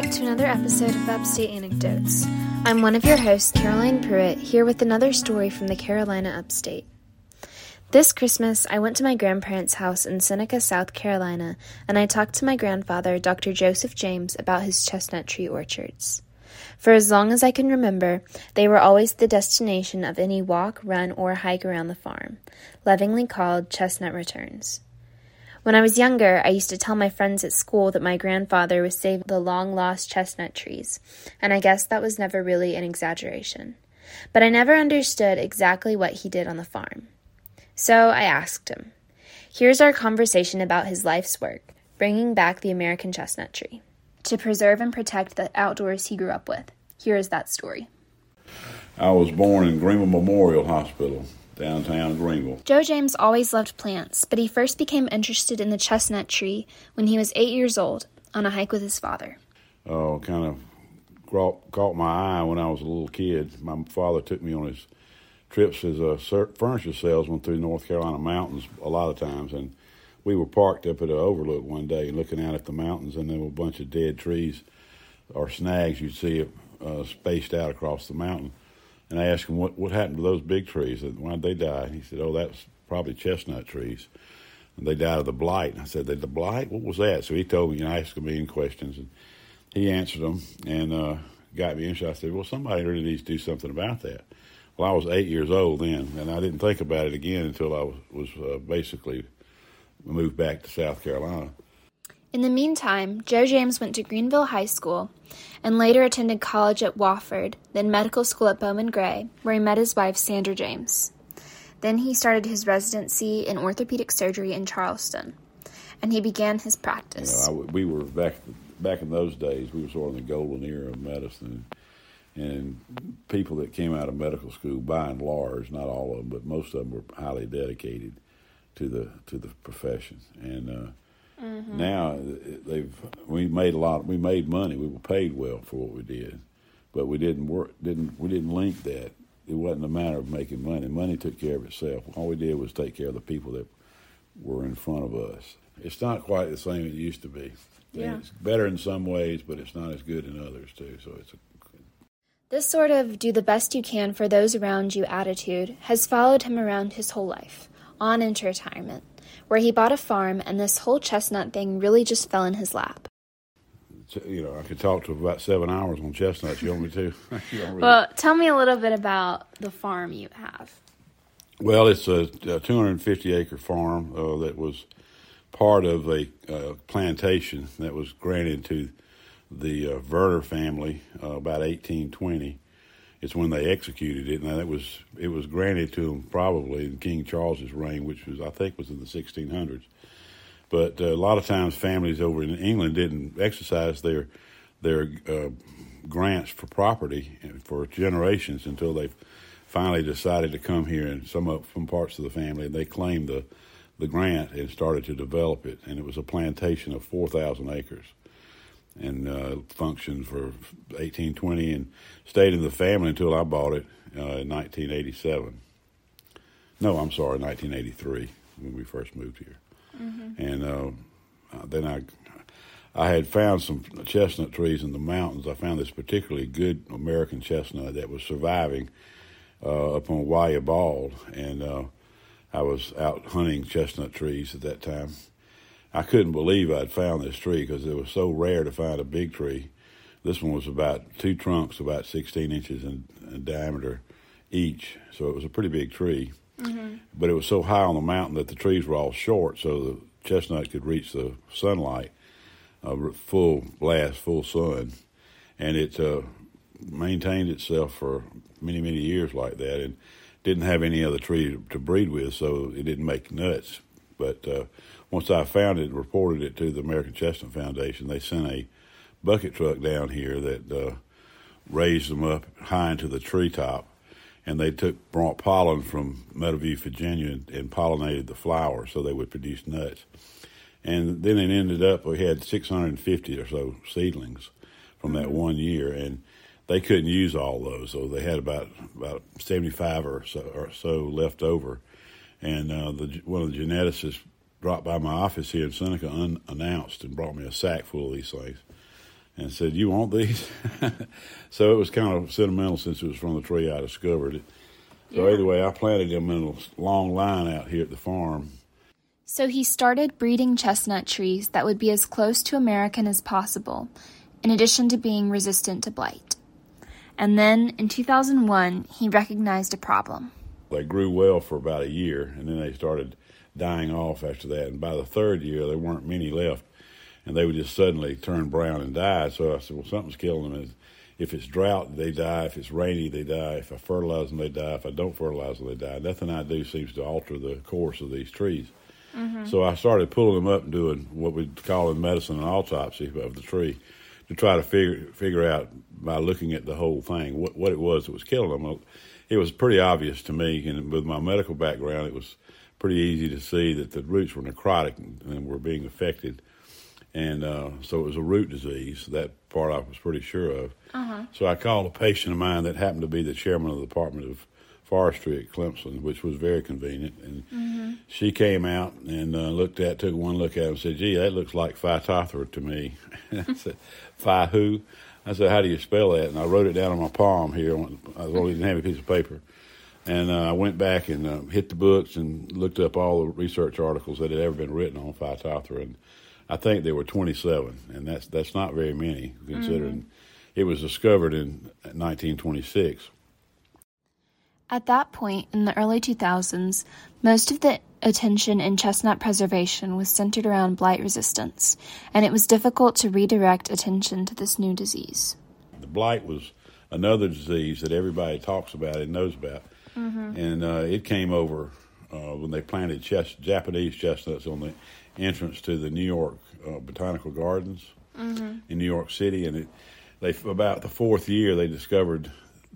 back to another episode of Upstate Anecdotes. I'm one of your hosts, Caroline Pruitt, here with another story from the Carolina Upstate. This Christmas, I went to my grandparents' house in Seneca, South Carolina, and I talked to my grandfather, Dr. Joseph James, about his chestnut tree orchards. For as long as I can remember, they were always the destination of any walk, run, or hike around the farm, lovingly called Chestnut Returns. When I was younger, I used to tell my friends at school that my grandfather was saving the long lost chestnut trees, and I guess that was never really an exaggeration. But I never understood exactly what he did on the farm. So I asked him. Here's our conversation about his life's work, bringing back the American chestnut tree, to preserve and protect the outdoors he grew up with. Here is that story. I was born in Greenville Memorial Hospital downtown Greenville. Joe James always loved plants, but he first became interested in the chestnut tree when he was eight years old on a hike with his father. Uh, kind of caught, caught my eye when I was a little kid. My father took me on his trips as a furniture salesman through North Carolina mountains a lot of times, and we were parked up at an overlook one day looking out at the mountains, and there were a bunch of dead trees or snags you'd see uh, spaced out across the mountain. And I asked him what what happened to those big trees. Why did they die? He said, "Oh, that's probably chestnut trees." And they died of the blight. And I said, "The blight? What was that?" So he told me, you know, asked a million questions, and he answered them and uh, got me interested. I said, "Well, somebody really needs to do something about that." Well, I was eight years old then, and I didn't think about it again until I was, was uh, basically moved back to South Carolina. In the meantime, Joe James went to Greenville High School and later attended college at Wofford, then medical school at Bowman Gray, where he met his wife, Sandra James. Then he started his residency in orthopedic surgery in Charleston, and he began his practice. You know, I, we were back back in those days. We were sort of in the golden era of medicine, and people that came out of medical school, by and large, not all of them, but most of them were highly dedicated to the to the profession, and. Uh, Mm-hmm. Now they've we made a lot. We made money. We were paid well for what we did, but we didn't work. Didn't we didn't link that. It wasn't a matter of making money. Money took care of itself. All we did was take care of the people that were in front of us. It's not quite the same it used to be. Yeah. It's better in some ways, but it's not as good in others too. So it's a this sort of do the best you can for those around you attitude has followed him around his whole life, on into retirement where he bought a farm, and this whole chestnut thing really just fell in his lap. You know, I could talk to him about seven hours on chestnuts. You want me to? really... Well, tell me a little bit about the farm you have. Well, it's a, a 250 acre farm uh, that was part of a uh, plantation that was granted to the uh, Verner family uh, about 1820 it's when they executed it. Now that was it was granted to them probably in King Charles's reign, which was I think was in the 1600s. But uh, a lot of times families over in England didn't exercise their their uh, grants for property for generations until they finally decided to come here and some up from parts of the family and they claimed the the grant and started to develop it and it was a plantation of 4,000 acres and uh, functioned for 1820 and stayed in the family until I bought it uh, in 1987. No, I'm sorry, 1983 when we first moved here. Mm-hmm. And uh, then I, I had found some chestnut trees in the mountains. I found this particularly good American chestnut that was surviving uh, up on Wayah Bald, and uh, I was out hunting chestnut trees at that time I couldn't believe I'd found this tree because it was so rare to find a big tree. This one was about two trunks, about 16 inches in, in diameter each, so it was a pretty big tree. Mm-hmm. But it was so high on the mountain that the trees were all short, so the chestnut could reach the sunlight, uh, full blast, full sun, and it uh, maintained itself for many, many years like that, and didn't have any other tree to, to breed with, so it didn't make nuts. But uh, once I found it reported it to the American Chestnut Foundation, they sent a bucket truck down here that uh, raised them up high into the treetop, and they took brought pollen from Meadowview, Virginia, and, and pollinated the flowers so they would produce nuts. And then it ended up we had 650 or so seedlings from that one year, and they couldn't use all those, so they had about about 75 or so, or so left over. And uh, the, one of the geneticists dropped by my office here in Seneca unannounced and brought me a sack full of these things. and said, "You want these?" so it was kind of sentimental since it was from the tree I discovered it. So Yeah. anyway, I planted them in a long line out here at the farm. So he started breeding chestnut trees that would be as close to American as possible, in addition to being resistant to blight. And then in 2001, he recognized a problem. They grew well for about a year, and then they started dying off after that. And by the third year, there weren't many left, and they would just suddenly turn brown and die. So I said, "Well, something's killing them." If it's drought, they die. If it's rainy, they die. If I fertilize them, they die. If I don't fertilize them, they die. Nothing I do seems to alter the course of these trees. Mm-hmm. So I started pulling them up and doing what we call in medicine an autopsy of the tree to try to figure figure out by looking at the whole thing what what it was that was killing them. It was pretty obvious to me, and with my medical background, it was pretty easy to see that the roots were necrotic and, were being affected. And uh, so it was a root disease. That part I was pretty sure of. So I called a patient of mine that happened to be the chairman of the Department of Forestry at Clemson, which was very convenient. And she came out and uh, looked at, took one look at it and said, "Gee, that looks like Phytophthora to me." I said, "Phi who?" I said, "How do you spell that?" And I wrote it down on my palm here. I was only didn't have a piece of paper. And uh, I went back and uh, hit the books and looked up all the research articles that had ever been written on Phytophthora, and I think there were 27, and that's that's not very many considering it was discovered in 1926. At that point, in the early 2000s, most of the attention in chestnut preservation was centered around blight resistance, and it was difficult to redirect attention to this new disease. The blight was another disease that everybody talks about and knows about, and uh, it came over uh, when they planted chest, Japanese chestnuts on the entrance to the New York uh, Botanical Gardens in New York City, and it they about the fourth year they discovered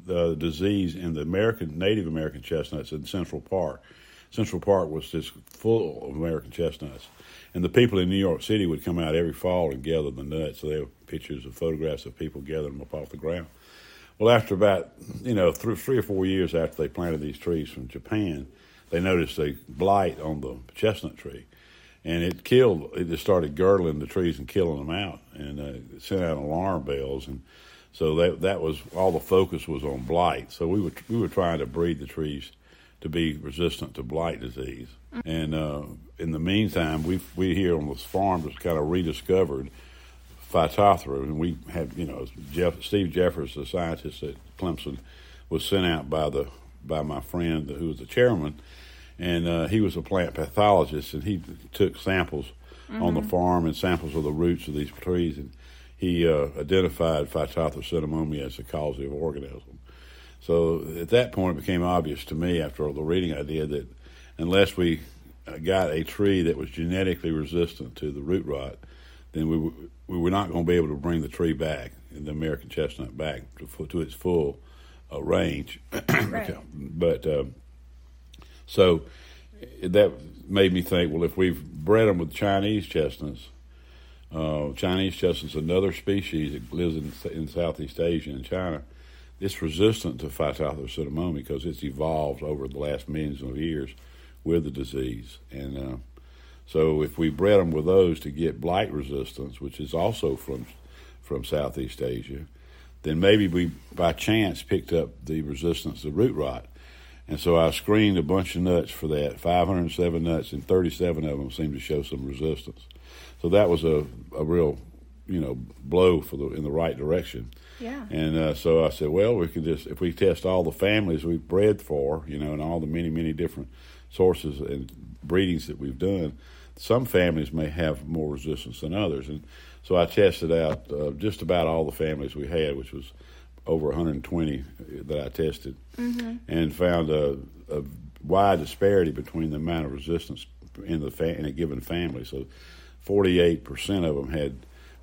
the disease in the American Native American chestnuts in Central Park. Central Park was just full of American chestnuts, and the people in New York City would come out every fall and gather the nuts. So they have pictures of photographs of people gathering them up off the ground. Well, after about you know three, three or four years after they planted these trees from Japan, they noticed a blight on the chestnut tree, and it killed. It just started girdling the trees and killing them out, and uh, sent out alarm bells, and so that that was all the focus was on blight. So we were we were trying to breed the trees to be resistant to blight disease, and uh, in the meantime, we we here on this farm just kind of rediscovered Phytophthora, and we had you know Jeff, Steve Jeffers, the scientist at Clemson, was sent out by the by my friend who was the chairman, and uh, he was a plant pathologist, and he took samples on the farm and samples of the roots of these trees, and he uh, identified Phytophthora as the causative organism. So at that point, it became obvious to me after all the reading I did that unless we uh, got a tree that was genetically resistant to the root rot, then we w- we were not going to be able to bring the tree back, the American chestnut back to, to its full uh, range. Right. but uh, so that made me think, well, if we've bred them with Chinese chestnuts, uh, Chinese chestnut's another species that lives in, in Southeast Asia and China. It's resistant to Phytophthora because it's evolved over the last millions of years with the disease. And uh, so, if we bred them with those to get blight resistance, which is also from from Southeast Asia, then maybe we by chance picked up the resistance to root rot. And so I screened a bunch of nuts for that, 507 nuts, and 37 of them seemed to show some resistance. So that was a, a real, you know, blow for the in the right direction. Yeah. And uh, so I said, well, we can just if we test all the families we've bred for, you know, and all the many many different sources and breedings that we've done, some families may have more resistance than others. And so I tested out uh, just about all the families we had, which was over 120 that I tested, and found a, a wide disparity between the amount of resistance in the fa- in a given family. So, 48 percent of them had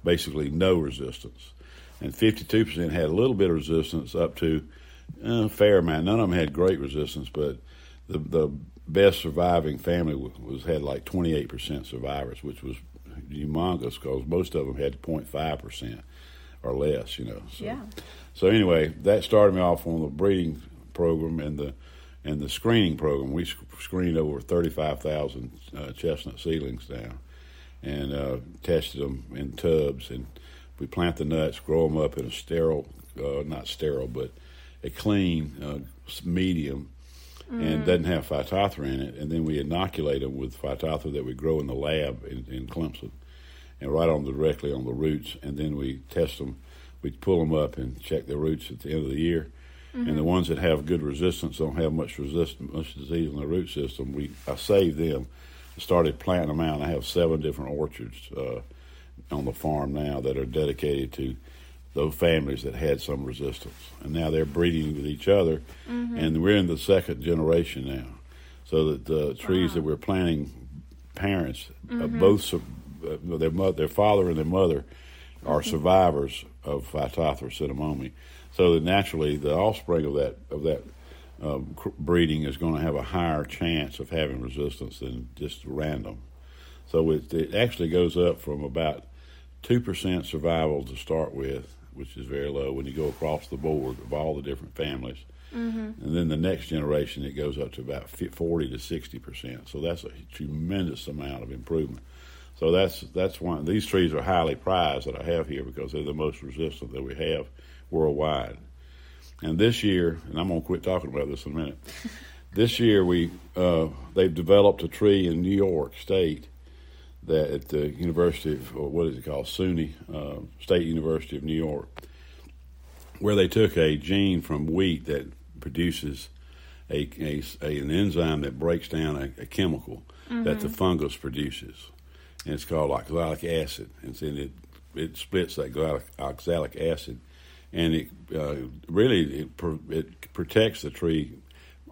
basically no resistance, and 52 percent had a little bit of resistance up to uh, a fair amount. None of them had great resistance, but the the best surviving family was, had like 28 percent survivors, which was humongous because most of them had 0.5 percent or less. You know. So, Yeah. so anyway, that started me off on the breeding program and the and the screening program. We sc- screened over thirty five thousand uh, chestnut seedlings now, and uh, tested them in tubs and We plant the nuts, grow them up in a sterile, uh, not sterile, but a clean uh, medium, mm. and doesn't have phytophthora in it. And then we inoculate them with phytophthora that we grow in the lab in, in Clemson, and right on the, directly on the roots. And then we test them. We pull them up and check their roots at the end of the year. Mm-hmm. And the ones that have good resistance don't have much resistance, much disease in the root system. We I save them, started planting them out. I have seven different orchards uh, on the farm now that are dedicated to those families that had some resistance, and now they're breeding with each other, mm-hmm. and we're in the second generation now. So that the trees wow. that we're planting, parents, uh, mm-hmm. uh, both uh, their mother, their father and their mother, are mm-hmm. survivors of Phytophthora cinnamomum. So that naturally, the offspring of that of that um, breeding is going to have a higher chance of having resistance than just random. So it, it actually goes up from about two percent survival to start with which is very low when you go across the board of all the different families. Mm-hmm. And then the next generation, it goes up to about 40 to 60 percent. So that's a tremendous amount of improvement. So that's that's one. These trees are highly prized that I have here because they're the most resistant that we have worldwide. And this year, and I'm going to quit talking about this in a minute. this year, we uh, they've developed a tree in New York State that at the University of, or what is it called, SUNY, uh, State University of New York, where they took a gene from wheat that produces a, a, a an enzyme that breaks down a, a chemical mm-hmm. that the mm-hmm. fungus produces, and it's called oxalic acid, and then it it splits that oxalic acid, and it uh, really it, it protects the tree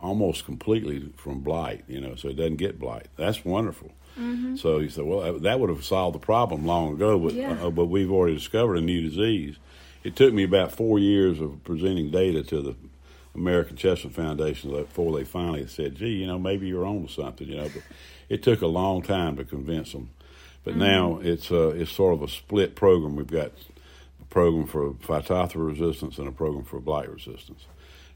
almost completely from blight, you know, so it doesn't get blight. That's wonderful. Mm-hmm. So he said, well, that would have solved the problem long ago, but, yeah. uh, but we've already discovered a new disease. It took me about four years of presenting data to the American Chestnut Foundation before they finally said, gee, you know, maybe you're on to something, you know. But it took a long time to convince them. But mm-hmm. now it's, uh, it's sort of a split program. We've got program for phytophthora resistance and a program for blight resistance.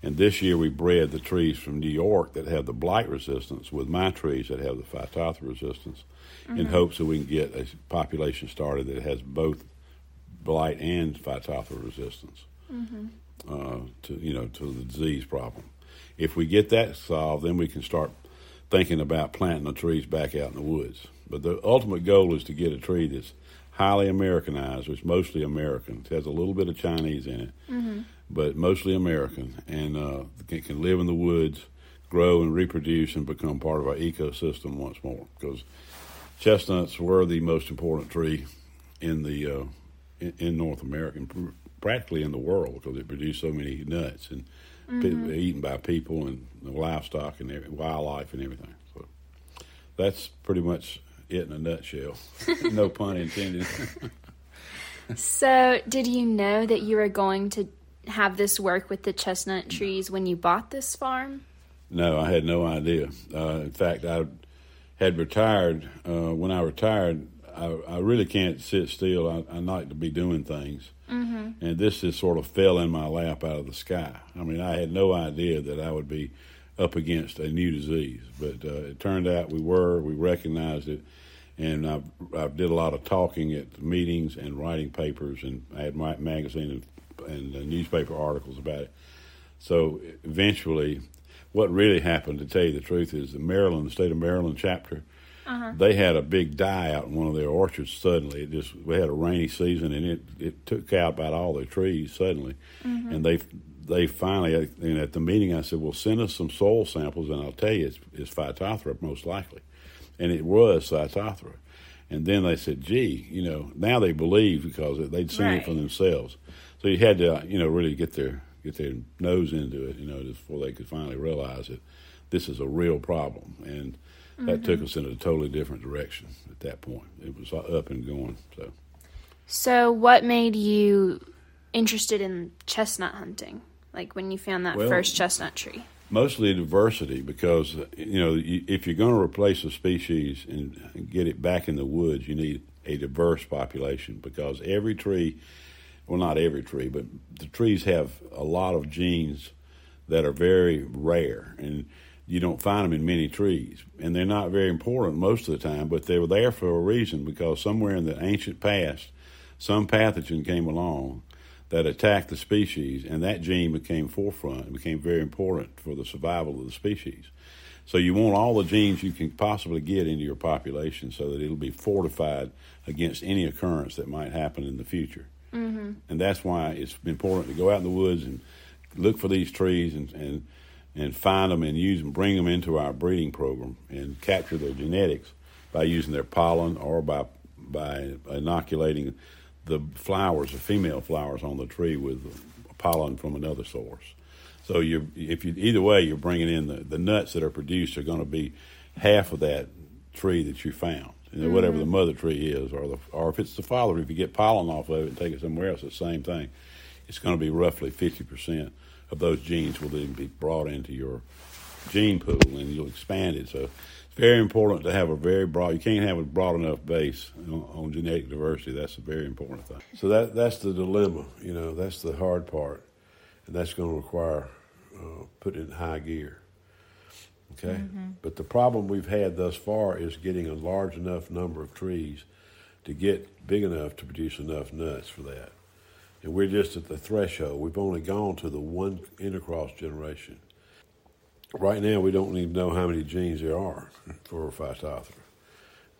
And this year we bred the trees from New York that have the blight resistance with my trees that have the phytophthora resistance mm-hmm. in hopes that we can get a population started that has both blight and phytophthora resistance mm-hmm. uh, to, you know, to the disease problem. If we get that solved, then we can start thinking about planting the trees back out in the woods. But the ultimate goal is to get a tree that's highly Americanized, which is mostly American. It has a little bit of Chinese in it. Mm-hmm but mostly American, and uh, can live in the woods, grow and reproduce, and become part of our ecosystem once more. Because chestnuts were the most important tree in the uh, in, in, North America, and practically in the world, because it produced so many nuts and mm-hmm. eaten by people and livestock and wildlife and everything. So that's pretty much it in a nutshell. no pun intended. so, did you know that you were going to have this work with the chestnut trees when you bought this farm? No, I had no idea. Uh, in fact, I had retired. Uh, when I retired, I, I, really can't sit still. I, I, like to be doing things. Mm-hmm. And this just sort of fell in my lap out of the sky. I mean, I had no idea that I would be up against a new disease, but uh, it turned out we were. We recognized it, and I, I did a lot of talking at meetings and writing papers, and I had my magazine and and uh, newspaper articles about it. So eventually, what really happened, to tell you the truth, is the Maryland, the state of Maryland chapter, uh-huh. they had a big die out in one of their orchards suddenly. It just we had a rainy season and it it took out about all their trees suddenly, mm-hmm. and they they finally and at the meeting I said, well, send us some soil samples and I'll tell you it's, it's Phytophthora most likely, and it was Phytophthora. And then they said, gee, you know, now they believe because they'd seen right. it for themselves. So you had to, you know, really get their get their nose into it, you know, before they could finally realize that this is a real problem, and that mm-hmm. took us in a totally different direction at that point. It was up and going. So, so what made you interested in chestnut hunting? Like when you found that well, first chestnut tree? Mostly diversity, because you know if you're going to replace a species and get it back in the woods, you need a diverse population because every tree well, not every tree, but the trees have a lot of genes that are very rare, and you don't find them in many trees. And they're not very important most of the time, but they were there for a reason because somewhere in the ancient past, some pathogen came along that attacked the species, and that gene became forefront and became very important for the survival of the species. So you want all the genes you can possibly get into your population so that it'll be fortified against any occurrence that might happen in the future. Mm-hmm. And that's why it's important to go out in the woods and look for these trees and, and and find them and use them, bring them into our breeding program and capture their genetics by using their pollen or by by inoculating the flowers, the female flowers on the tree with pollen from another source. So you, if you either way, you're bringing in the, the nuts that are produced are going to be half of that tree that you found, you know, mm-hmm. whatever the mother tree is, or the or if it's the father, if you get pollen off of it and take it somewhere else, the same thing. It's going to be roughly fifty percent of those genes will then be brought into your gene pool, and you'll expand it. So very important to have a very broad. You can't have a broad enough base on, on genetic diversity. That's a very important thing. So that that's the dilemma. You know, that's the hard part and that's going to require uh, putting it in high gear. Okay, mm-hmm. but the problem we've had thus far is getting a large enough number of trees to get big enough to produce enough nuts for that. And we're just at the threshold. We've only gone to the one intercross generation. Right now, we don't even know how many genes there are for Phytophthora.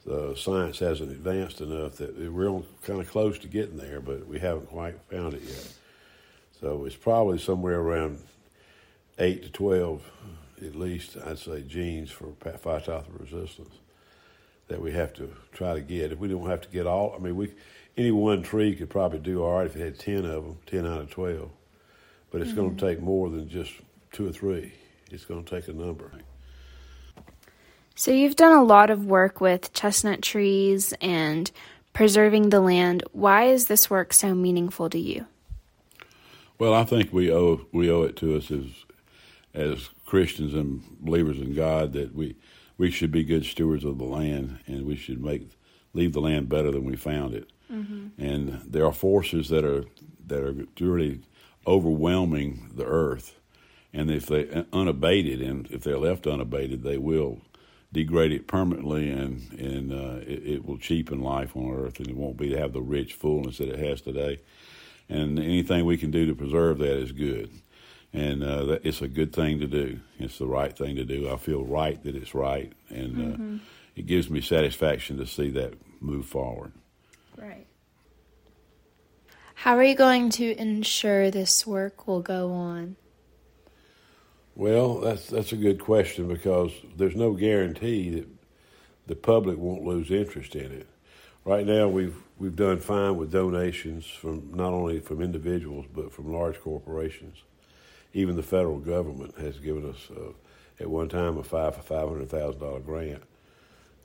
The science hasn't advanced enough that we're kind of close to getting there, but we haven't quite found it yet. So it's probably somewhere around eight to twelve, at least I'd say, genes for phytophthora resistance that we have to try to get. If we don't have to get all, I mean, we any one tree could probably do all right if it had ten of them, ten out of twelve. But it's mm-hmm. going to take more than just two or three. It's going to take a number. So you've done a lot of work with chestnut trees and preserving the land. Why is this work so meaningful to you? Well, I think we owe we owe it to us as as Christians and believers in God that we we should be good stewards of the land and we should make leave the land better than we found it. Mm-hmm. And there are forces that are that are really overwhelming the earth, and if they unabated and if they're left unabated, they will degrade it permanently, and and uh, it, it, will cheapen life on earth, and it won't be to have the rich fullness that it has today and anything we can do to preserve that is good. And uh, that, it's a good thing to do. It's the right thing to do. I feel right that it's right, and uh, mm-hmm. uh, it gives me satisfaction to see that move forward. Right. How are you going to ensure this work will go on? Well, that's that's a good question because there's no guarantee that the public won't lose interest in it. Right now, we've we've done fine with donations from not only from individuals but from large corporations. Even the federal government has given us, uh, at one time, a five five hundred thousand dollar grant.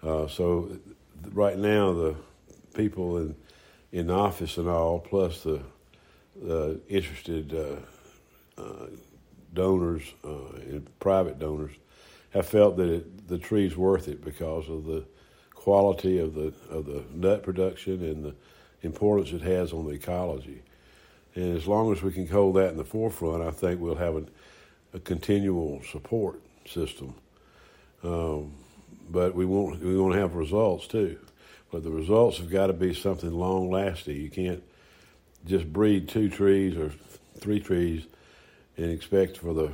Uh, so, right now, the people in in office and all, plus the the interested uh, uh donors uh, private donors, have felt that it, the tree's worth it because of the quality of the of the nut production and the importance it has on the ecology. And as long as we can hold that in the forefront, I think we'll have a, a continual support system. Um, but we want we want to have results too. But the results have got to be something long lasting. You can't just breed two trees or three trees and expect for the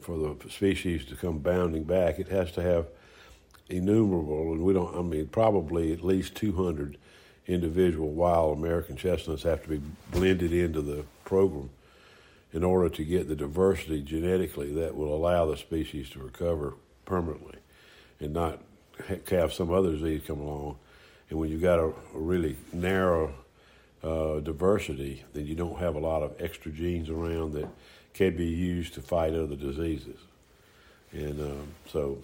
for the species to come bounding back. It has to have innumerable, and we don't, I mean, probably at least 200 individual wild American chestnuts have to be blended into the program in order to get the diversity genetically that will allow the species to recover permanently and not have some other disease come along. And when you've got a, a really narrow uh, diversity, then you don't have a lot of extra genes around that can be used to fight other diseases. And um, so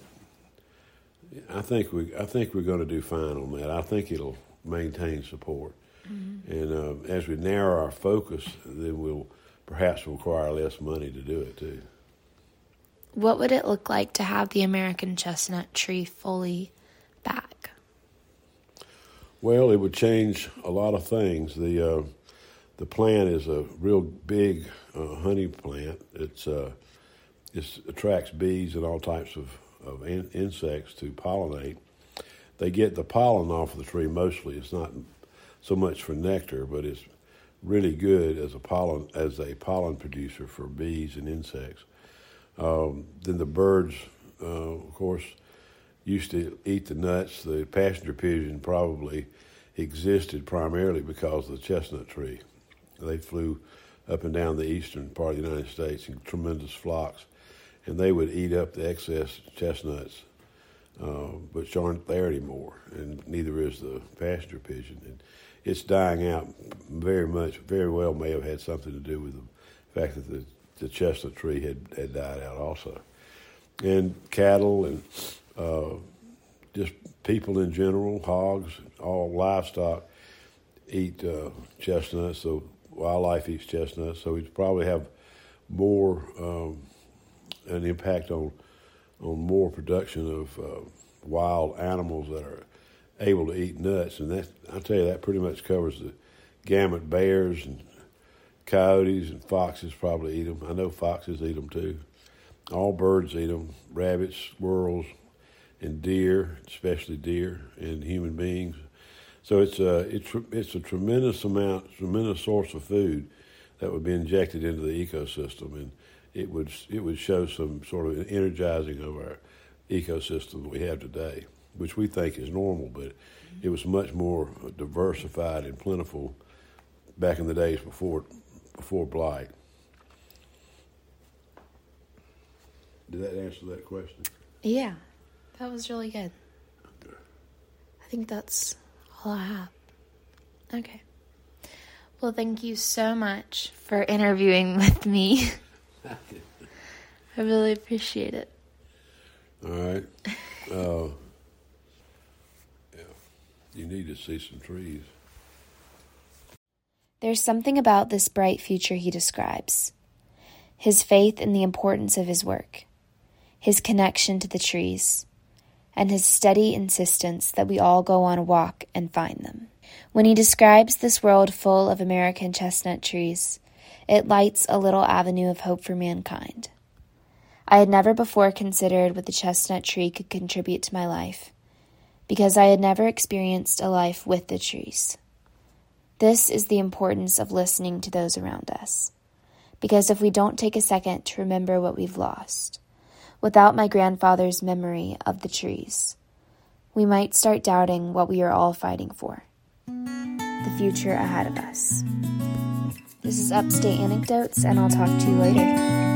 I think we I think we're going to do fine on that. I think it'll maintain support, mm-hmm. and uh, as we narrow our focus, then we'll perhaps require less money to do it too. What would it look like to have the American chestnut tree fully back? Well, it would change a lot of things. The uh, the plant is a real big uh, honey plant. It's uh, it attracts bees and all types of of in, insects to pollinate. They get the pollen off of the tree mostly. It's not so much for nectar, but it's really good as a pollen as a pollen producer for bees and insects. Um, then the birds, uh, of course, used to eat the nuts. The passenger pigeon probably existed primarily because of the chestnut tree. They flew up and down the eastern part of the United States in tremendous flocks, and they would eat up the excess chestnuts, uh, which aren't there anymore, and neither is the passenger pigeon. And it's dying out very much, very well may have had something to do with the fact that the, the chestnut tree had, had died out also. And cattle and uh, just people in general, hogs, all livestock eat uh, chestnuts, so wildlife eats chestnuts, so we probably have more um, an impact on on more production of uh, wild animals that are able to eat nuts, and that I tell you that pretty much covers the gamut. Bears and coyotes and foxes probably eat them. I know foxes eat them too. All birds eat them. Rabbits, squirrels, and deer, especially deer and human beings. So it's a it's it's a tremendous amount, tremendous source of food that would be injected into the ecosystem, and it would it would show some sort of energizing of our ecosystem that we have today, which we think is normal, but it was much more diversified and plentiful back in the days before before blight. Did that answer that question? Yeah, that was really good. I think that's all I have. Okay. Well, thank you so much for interviewing with me. I really appreciate it. All right. Uh, yeah. You need to see some trees. There's something about this bright future he describes his faith in the importance of his work, his connection to the trees, and his steady insistence that we all go on a walk and find them. When he describes this world full of American chestnut trees, it lights a little avenue of hope for mankind. I had never before considered what the chestnut tree could contribute to my life, because I had never experienced a life with the trees. This is the importance of listening to those around us, because if we don't take a second to remember what we've lost, without my grandfather's memory of the trees. We might start doubting what we are all fighting for the future ahead of us. This is Upstate Anecdotes, and I'll talk to you later.